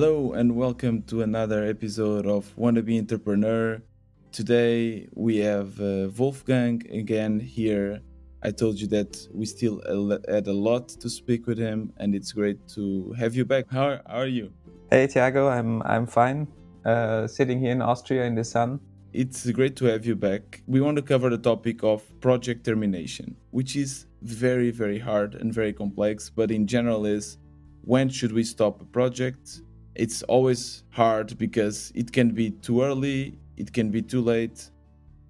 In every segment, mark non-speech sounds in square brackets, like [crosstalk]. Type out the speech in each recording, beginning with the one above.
Hello and welcome to another episode of Wannabe Entrepreneur. Today we have uh, Wolfgang again here. I told you that we still had a lot to speak with him, and it's great to have you back. How are you? Hey Tiago, I'm I'm fine. Uh, sitting here in Austria in the sun. It's great to have you back. We want to cover the topic of project termination, which is very very hard and very complex, but in general is when should we stop a project it's always hard because it can be too early, it can be too late.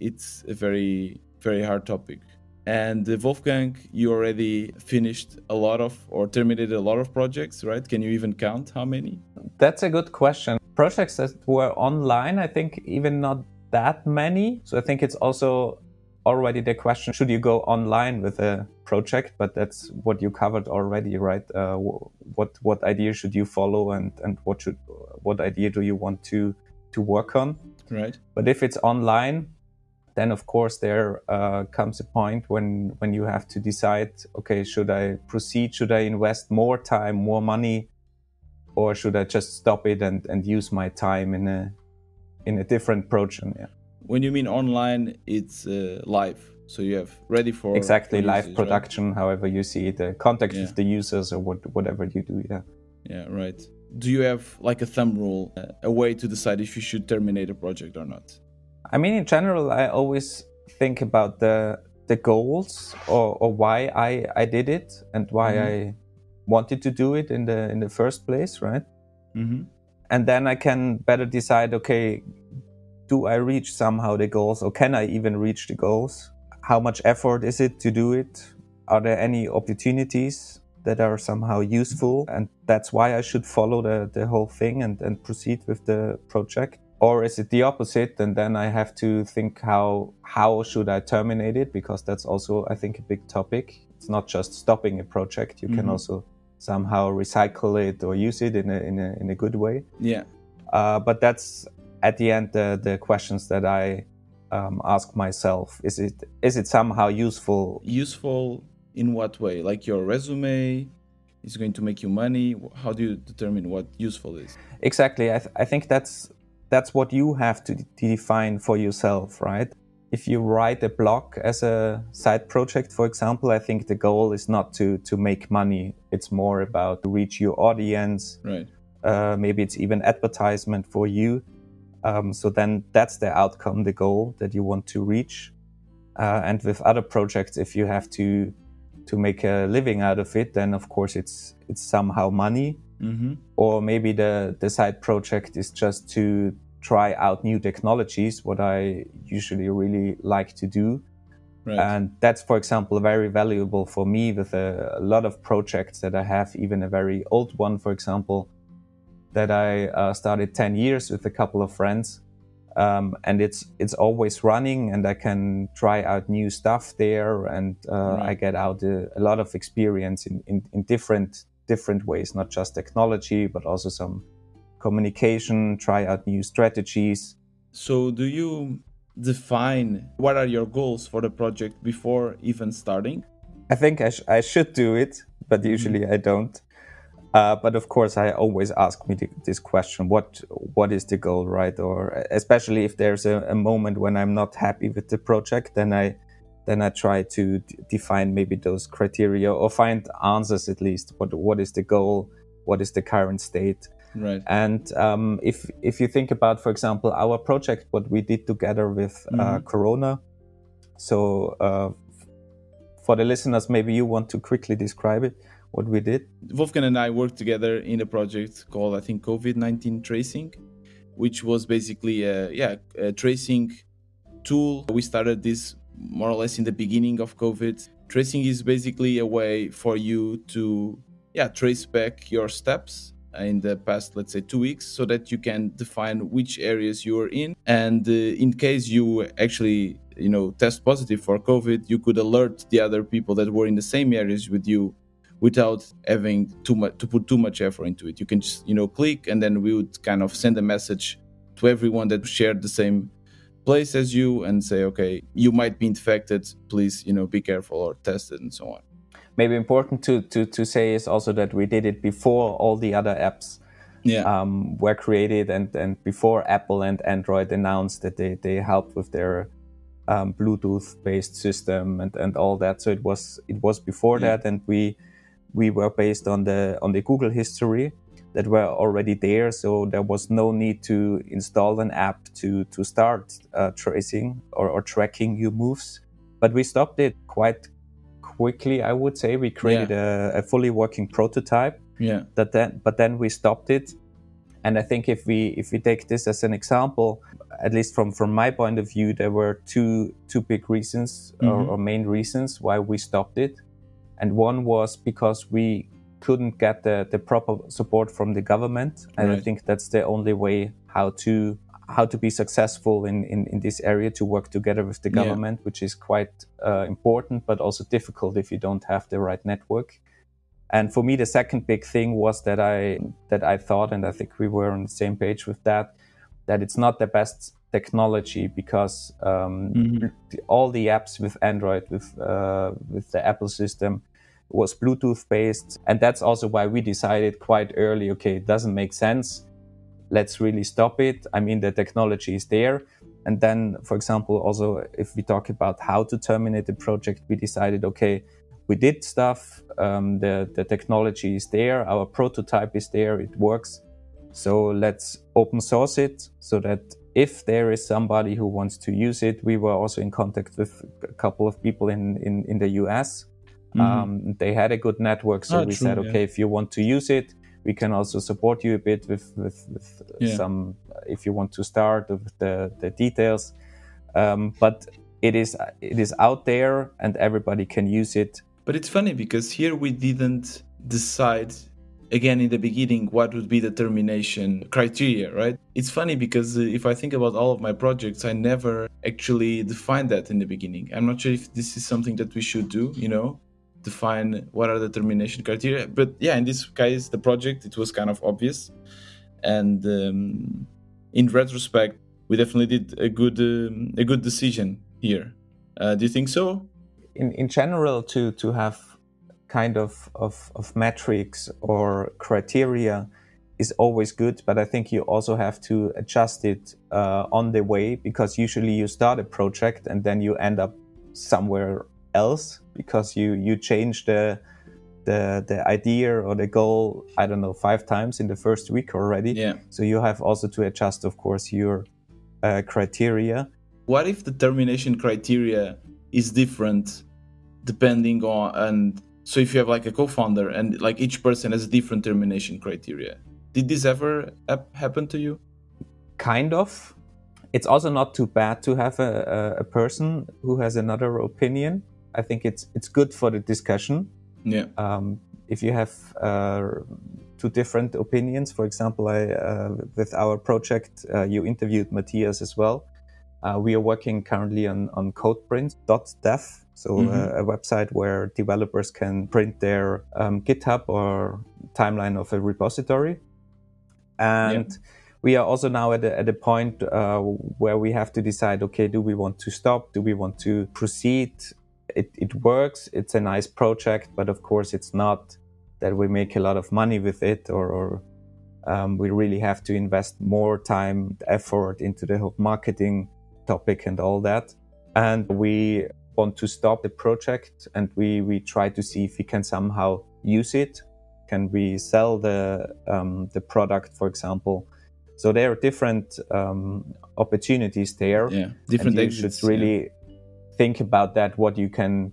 It's a very, very hard topic. And Wolfgang, you already finished a lot of or terminated a lot of projects, right? Can you even count how many? That's a good question. Projects that were online, I think even not that many. So I think it's also already the question should you go online with a project? But that's what you covered already right? Uh, what what idea should you follow and and what should what idea do you want to to work on? Right. But if it's online then of course there uh, comes a point when when you have to decide okay should i proceed? Should i invest more time more money? Or should i just stop it and and use my time in a in a different project? Yeah when you mean online, it's uh, live. So you have ready for exactly live production, right? however you see the contact Yeah. with the users or what, whatever you do. Yeah. Yeah, right. Do you have like a thumb rule, uh, a way to decide if you should terminate a project or not? I mean, in general, I always think about the the goals or, or why I, I did it and why Mhm. I wanted to do it in the in the first place, right? Mm-hmm. And then I can better decide. Okay, do I reach somehow the goals, or can I even reach the goals? How much effort is it to do it? Are there any opportunities that are somehow useful? And that's why I should follow the, the whole thing and, and proceed with the project. Or is it the opposite? And then I have to think how how should I terminate it? Because that's also I think a big topic. It's not just stopping a project. You can Mhm. also somehow recycle it or use it in a in a in a good way. Yeah. Uh, but that's at the end the, the questions that I um, ask myself: Is it is it somehow useful? Useful in what way? Like your resume is going to make you money. How do you determine what useful is? Exactly. I, th- I think that's that's what you have to, to define for yourself, right? If you write a blog as a side project, for example, I think the goal is not to to make money. It's more about to reach your audience. Right. Uh, maybe it's even advertisement for you. Um, so then that's the outcome, the goal that you want to reach. Uh, and with other projects, if you have to to make a living out of it, then of course it's it's somehow money. Mm-hmm. Or maybe the the side project is just to try out new technologies, what I usually really like to do. Right. And that's, for example, very valuable for me with a, a lot of projects that I have, even a very old one, for example, that I uh, started 10 years with a couple of friends. Um, and it's it's always running, and I can try out new stuff there, and uh, Right. I get out a, a lot of experience in, in, in different different ways, not just technology, but also some communication. Try out new strategies. So, do you define what are your goals for the project before even starting? I think I, sh- I should do it, but usually I don't. Uh, but of course, I always ask me th- this question: what what is the goal, right? Or especially if there's a, a moment when I'm not happy with the project, then I then I try to define maybe those criteria or find answers at least. What what is the goal? What is the current state? Right. And um, if if you think about, for example, our project, what we did together with uh, Mhm. Corona. So uh, for the listeners, maybe you want to quickly describe it, what we did. Wolfgang and I worked together in a project called, I think, COVID 19 Tracing, which was basically a, yeah, a tracing tool. We started this more or less in the beginning of COVID. Tracing is basically a way for you to yeah, trace back your steps in the past, let's say, two weeks, so that you can define which areas you are in. And uh, in case you actually, you know, test positive for COVID, you could alert the other people that were in the same areas with you without having too much to put too much effort into it. You can just, you know, click and then we would kind of send a message to everyone that shared the same place as you and say, okay, you might be infected. Please, you know, be careful or test it and so on. Maybe important to, to, to say is also that we did it before all the other apps yeah. um, were created and, and before Apple and Android announced that they, they helped with their um, Bluetooth based system and, and all that. So it was it was before yeah. that and we we were based on the on the Google history that were already there. So there was no need to install an app to to start uh, tracing or, or tracking your moves. But we stopped it quite quickly, I would say. We created yeah. a, a, fully working prototype. Yeah. That then, but then we stopped it. And I think if we if we take this as an example, at least from from my point of view, there were two two big reasons mm-hmm. or, or main reasons why we stopped it. And one was because we couldn't get the, the proper support from the government. And right. I think that's the only way how to how to be successful in, in, in this area to work together with the government, yeah. which is quite uh, important, but also difficult if you don't have the right network. And for me, the second big thing was that I that I thought, and I think we were on the same page with that, that it's not the best technology because um, mm-hmm. all the apps with Android, with uh, with the Apple system, was Bluetooth based, and that's also why we decided quite early. Okay, it doesn't make sense let's really stop it. I mean, the technology is there. And then, for example, also if we talk about how to terminate the project, we decided, okay, we did stuff. Um, the the technology is there. Our prototype is there. It works. So let's open source it so that if there is somebody who wants to use it, we were also in contact with a couple of people in in, in the US. Mm-hmm. Um, they had a good network, so oh, we true, said, okay, yeah. if you want to use it, we can also support you a bit with with, with yeah. some if you want to start with the the details um, but it is it is out there and everybody can use it but it's funny because here we didn't decide again in the beginning what would be the termination criteria right it's funny because uh, if i think about all of my projects i never actually defined that in the beginning i'm not sure if this is something that we should do you know define what are the termination criteria. But yeah, in this case, the project it was kind of obvious, and um, in retrospect, we definitely did a good um, a good decision here. Uh, do you think so? In in general, to to have kind of of, of metrics or criteria is always good, but I think you also have to adjust it uh, on the way because usually you start a project and then you end up somewhere else because you you change the the the idea or the goal i don't know five times in the first week already. Yeah. So you have also to adjust of course your uh, criteria. What if the termination criteria is different depending on and so if you have like a co-founder and like each person has a different termination criteria did this ever happen to you? Kind of. It's also not too bad to have a, a, person who has another opinion I think it's it's good for the discussion. Yeah. Um, if you have uh, two different opinions, for example, I, uh, with our project, uh, you interviewed Matthias as well. Uh, we are working currently on on CodePrint.dev, so uh, mm-hmm. a website where developers can print their um, GitHub or timeline of a repository, and. Yeah we are also now at a, at a point uh, where we have to decide okay do we want to stop do we want to proceed it, it works. It's a nice project, but of course, it's not that we make a lot of money with it or, or um, we really have to invest more time, effort into the whole marketing topic and all that. And we want to stop the project and we, we try to see if we can somehow use it. Can we sell the, um, the product, for example? So there are different um, opportunities there. Yeah, different and you should really yeah think about that what you can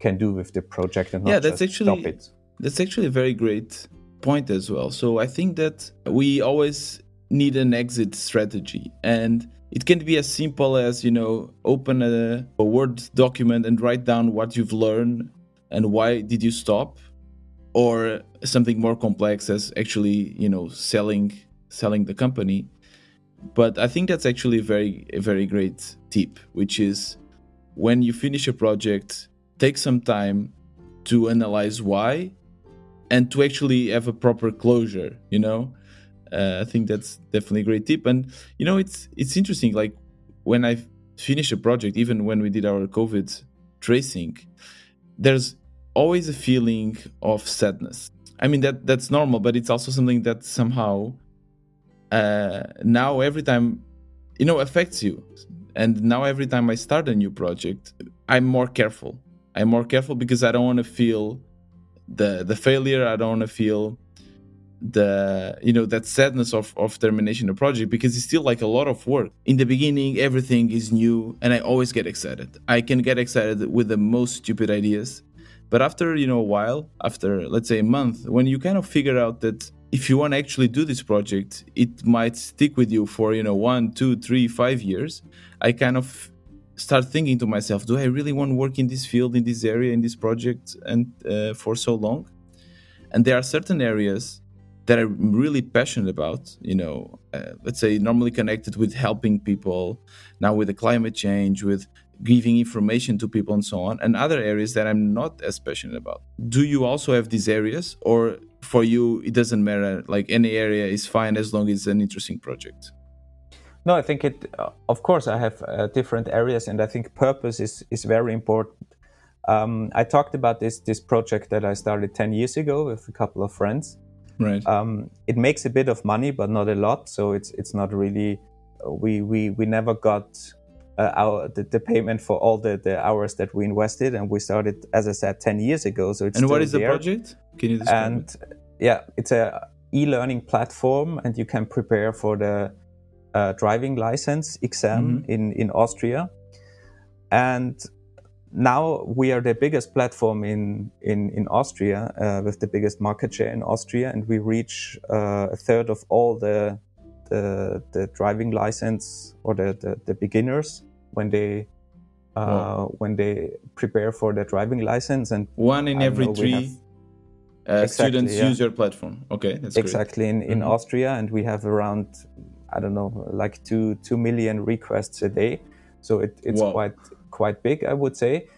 can do with the project and yeah that's actually that's actually a very great point as well. So i think that we always need an exit strategy and it can be as simple as you know open a, a word document and write down what you've learned and why did you stop or something more complex as actually you know selling selling the company. But i think that's actually a very a very great tip which is when you finish a project, take some time to analyze why and to actually have a proper closure, you know? Uh, I think that's definitely a great tip. And you know, it's it's interesting. Like when I finish a project, even when we did our COVID tracing, there's always a feeling of sadness. I mean that that's normal, but it's also something that somehow uh, now every time you know affects you and now every time i start a new project i'm more careful. I'm more careful because i don't want to feel the the failure. I don't want to feel the you know that sadness of of termination of project because it's still like a lot of work. In the beginning everything is new and i always get excited. I can get excited with the most stupid ideas. But after you know a while after let's say a month when you kind of figure out that if you want to actually do this project it might stick with you for you know one two three five years i kind of start thinking to myself do i really want to work in this field in this area in this project and uh, for so long and there are certain areas that I'm really passionate about, you know, uh, let's say normally connected with helping people, now with the climate change, with giving information to people and so on, and other areas that I'm not as passionate about. Do you also have these areas, or for you it doesn't matter? Like any area is fine as long as it's an interesting project. No, I think it. Uh, of course, I have uh, different areas, and I think purpose is is very important. Um, I talked about this this project that I started ten years ago with a couple of friends Right. Um, it makes a bit of money, but not a lot. So it's it's not really. We we we never got our the, the, payment for all the, the hours that we invested, and we started, as I said, ten years ago. So it's and what is there. the project? Can you describe And it? yeah, it's a e-learning platform, and you can prepare for the uh, driving license exam mm-hmm. in in Austria. And now we are the biggest platform in in in Austria uh, with the biggest market share in Austria, and we reach uh, a third of all the the, the driving license or the, the, the beginners when they uh, wow. when they prepare for their driving license and one in every know, three have, uh, exactly, students yeah. use your platform okay that's exactly great. in in mm-hmm. Austria and we have around I don't know like two two million requests a day so it, it's Whoa. quite quite big, I would say.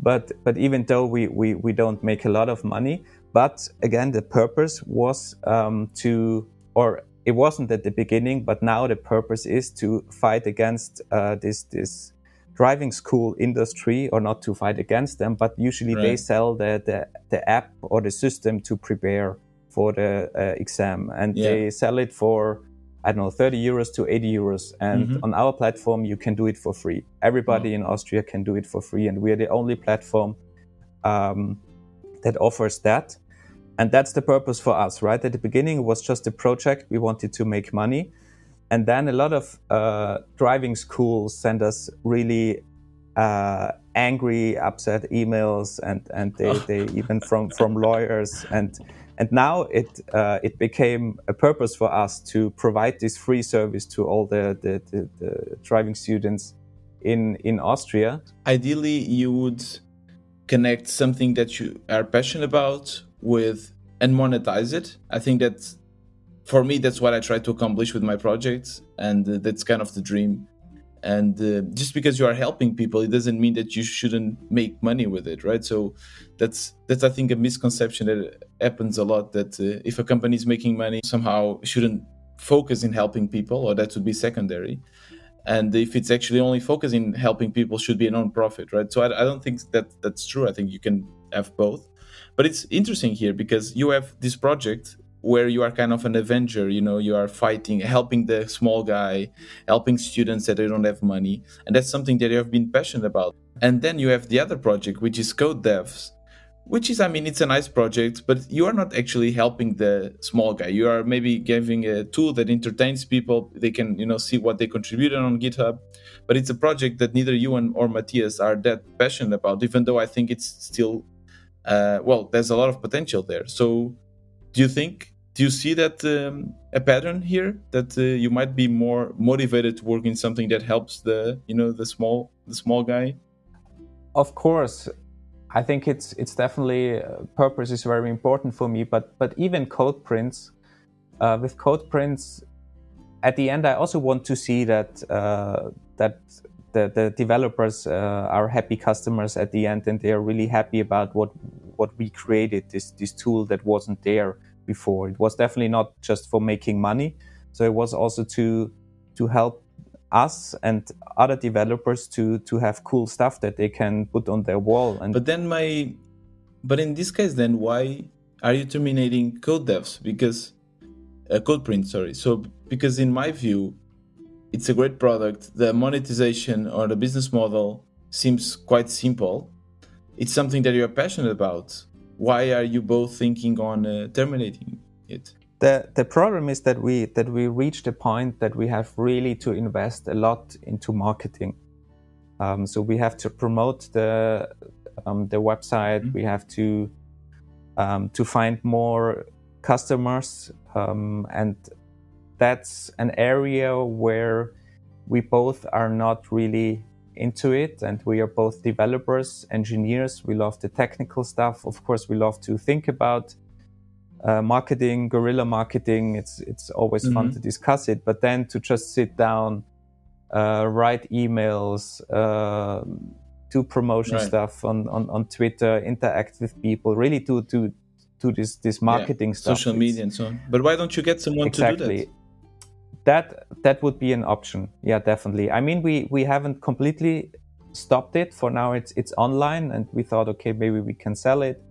But but even though we we, we don't make a lot of money, but again the purpose was um, to or it wasn't at the beginning, but now the purpose is to fight against uh, this this driving school industry, or not to fight against them, but usually right. they sell the, the the app or the system to prepare for the uh, exam, and yeah. they sell it for I don't know, 30 euros to 80 euros. And mm-hmm. on our platform, you can do it for free. Everybody oh. in Austria can do it for free. And we are the only platform um, that offers that. And that's the purpose for us, right? At the beginning, it was just a project. We wanted to make money. And then a lot of uh, driving schools send us really uh, angry, upset emails, and, and they, oh. they even from, from lawyers. And and now it uh, it became a purpose for us to provide this free service to all the, the, the, the driving students in in Austria. Ideally, you would connect something that you are passionate about with and monetize it. I think that for me, that's what I try to accomplish with my projects, and uh, that's kind of the dream. And uh, just because you are helping people it doesn't mean that you shouldn't make money with it right? So that's that's i think a misconception that happens a lot that uh, if a company is making money somehow shouldn't focus in helping people or that would be secondary. And if it's actually only focusing helping people should be a non-profit right? So I, I don't think that that's true. I think you can have both but it's interesting here because you have this project where you are kind of an avenger you know you are fighting helping the small guy helping students that they don't have money. And that's something that you have been passionate about. And then you have the other project which is code devs which is i mean it's a nice project but you are not actually helping the small guy. You are maybe giving a tool that entertains people. They can you know see what they contributed on github. But it's a project that neither you and or matthias are that passionate about even though i think it's still uh, well there's a lot of potential there. So do you think do you see that um, a pattern here? That uh, you might be more motivated to work in something that helps the you know the small the small guy? Of course. I think it's it's definitely uh, purpose is very important for me but but even CodePrints uh, with code prints, at the end i also want to see that uh, that the, the developers uh, are happy customers at the end and they are really happy about what what we created this this tool that wasn't there before. It was definitely not just for making money. So it was also to to help us and other developers to to have cool stuff that they can put on their wall. And but then my, but in this case, then why are you terminating code devs? Because uh, CodePrint. Sorry. So because in my view, it's a great product. The monetization or the business model seems quite simple. It's something that you're passionate about. Why are you both thinking on uh, terminating it? The, the problem is that we that we reached a point that we have really to invest a lot into marketing. Um, so we have to promote the um, the website. Mm-hmm. We have to um, to find more customers, um, and that's an area where we both are not really into it and we are both developers engineers we love the technical stuff of course we love to think about uh, marketing, guerrilla marketing. It's it's always mm-hmm. fun to discuss it, but then to just sit down, uh, write emails, uh, do promotion right. stuff on, on, on Twitter, interact with people, really do do do this this marketing yeah, stuff, social media and so on. But why don't you get someone exactly. to do that? That that would be an option. Yeah, definitely. I mean, we we haven't completely stopped it for now. It's it's online, and we thought, okay, maybe we can sell it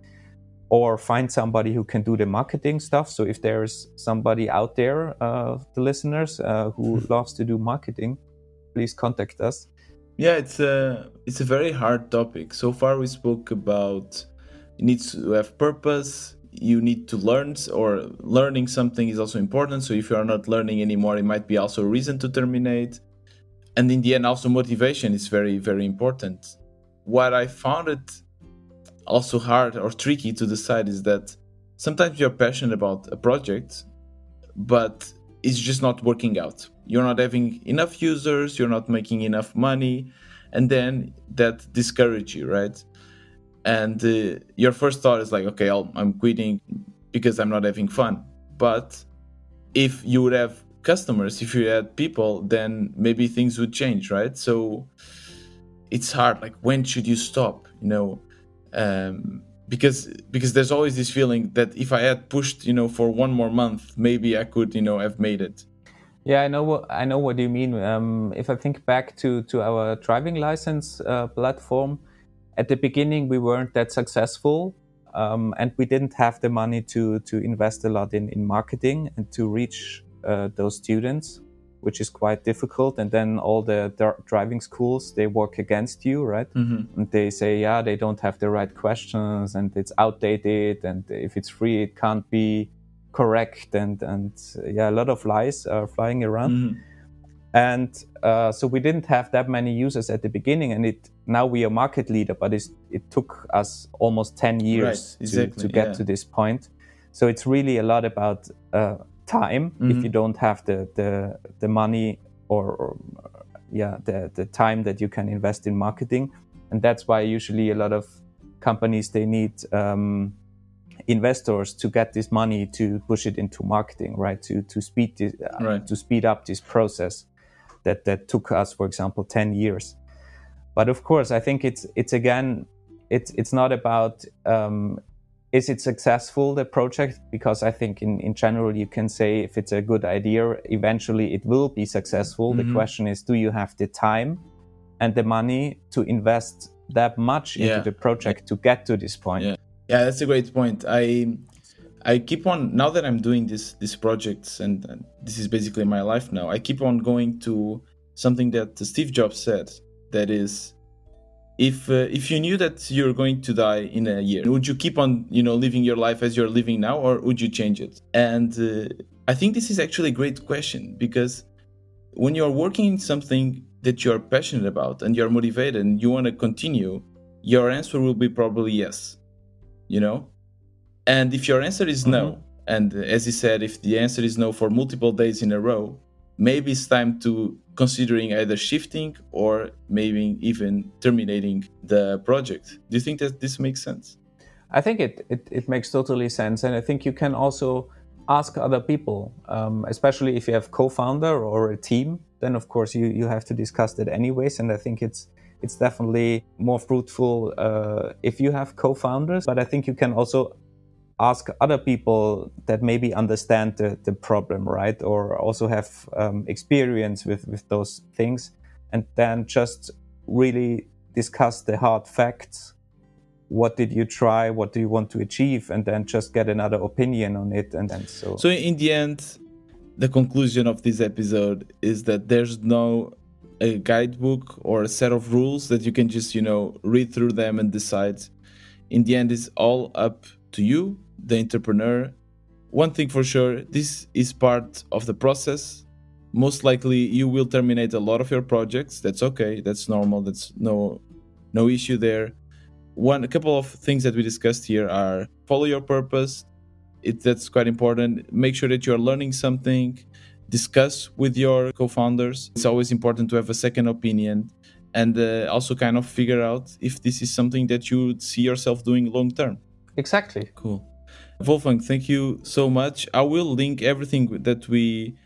or find somebody who can do the marketing stuff. So if there's somebody out there, uh, the listeners uh, who hmm. loves to do marketing, please contact us. Yeah, it's a it's a very hard topic. So far, we spoke about you need to have purpose. You need to learn, or learning something is also important. So if you are not learning anymore, it might be also a reason to terminate. And in the end, also motivation is very very important. What I found it also hard or tricky to decide is that sometimes you're passionate about a project, but it's just not working out. You're not having enough users, you're not making enough money, and then that discourages you, right? And uh, your first thought is like, okay, i am quitting because I'm not having fun. But if you would have customers, if you had people, then maybe things would change, right? So it's hard. Like, when should you stop? You know, um, because because there's always this feeling that if I had pushed, you know, for one more month, maybe I could, you know, have made it. Yeah, I know what I know what you mean. Um, if I think back to to our driving license uh, platform, at the beginning we weren't that successful, um, and we didn't have the money to to invest a lot in in marketing and to reach uh, those students which is quite difficult. And then all the driving schools they work against you, right? Mm-hmm. And they say, yeah, they don't have the right questions, and it's outdated, and if it's free, it can't be correct, and and yeah, a lot of lies are flying around. Mm-hmm. And uh, so we didn't have that many users at the beginning, and it now we are market leader, but it took us almost ten years right, exactly, to, to, get yeah. to this point. So it's really a lot about uh, time mm-hmm. if you don't have the the, the money or, or yeah the, the time that you can invest in marketing and that's why usually a lot of companies they need um, investors to get this money to push it into marketing right to to speed this, uh, right. to speed up this process that that took us for example 10 years but of course i think it's it's again it's it's not about um, is it successful the project because i think in, in general you can say if it's a good idea eventually it will be successful mm-hmm. the question is do you have the time and the money to invest that much yeah. into the project to get to this point yeah. yeah that's a great point i i keep on now that i'm doing this these projects and, and this is basically my life now i keep on going to something that steve jobs said that is if uh, if you knew that you're going to die in a year would you keep on you know living your life as you're living now or would you change it? And uh, i think this is actually a great question because when you're working in something that you're passionate about and you're motivated and you want to continue your answer will be probably yes you know and if your answer is mm-hmm. no and as he said if the answer is no for multiple days in a row maybe it's time to considering either shifting or maybe even terminating the project. Do you think that this makes sense? I think it, it, it makes totally sense. And I think you can also ask other people, um, especially if you have co-founder or a team, then of course you, you have to discuss that anyways. And I think it's, it's definitely more fruitful uh, if you have co-founders, but I think you can also ask other people that maybe understand the, the problem, right? Or also have um, experience with, with those things and then just really discuss the hard facts. what did you try what do you want to achieve and then just get another opinion on it and then so so in the end the conclusion of this episode is that there's no a guidebook or a set of rules that you can just you know read through them and decide in the end it's all up to you the entrepreneur one thing for sure this is part of the process. Most likely you will terminate a lot of your projects. That's okay. That's normal. That's no no issue there. One a couple of things that we discussed here are follow your purpose. It, that's quite important. Make sure that you're learning something. Discuss with your co-founders. It's always important to have a second opinion and uh, also kind of figure out if this is something that you see yourself doing long term. Exactly. Cool wolfgang thank you so much. I will link everything that we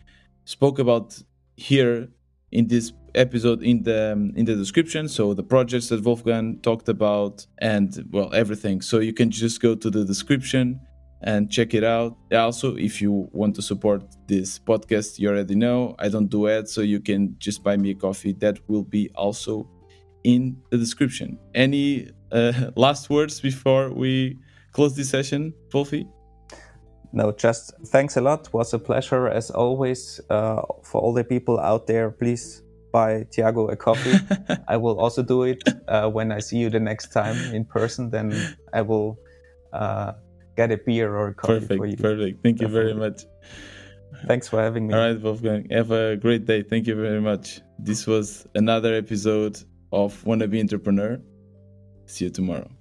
spoke about here in this episode in the um, in the description. So the projects that wolfgang talked about and well everything. So you can just go to the description and check it out. Also if you want to support this podcast you already know i don't do ads so you can just buy me a coffee. That will be also in the description. Any uh, [laughs] last words before we close this session Wolfy no, just thanks a lot. It was a pleasure as always. Uh, for all the people out there, please buy Tiago a coffee. [laughs] I will also do it uh, when I see you the next time in person. Then I will uh, get a beer or a coffee perfect, for you. Perfect. Thank you very much. Thanks for having me. All right, Wolfgang. Have a great day. Thank you very much. This was another episode of Wannabe Entrepreneur. See you tomorrow.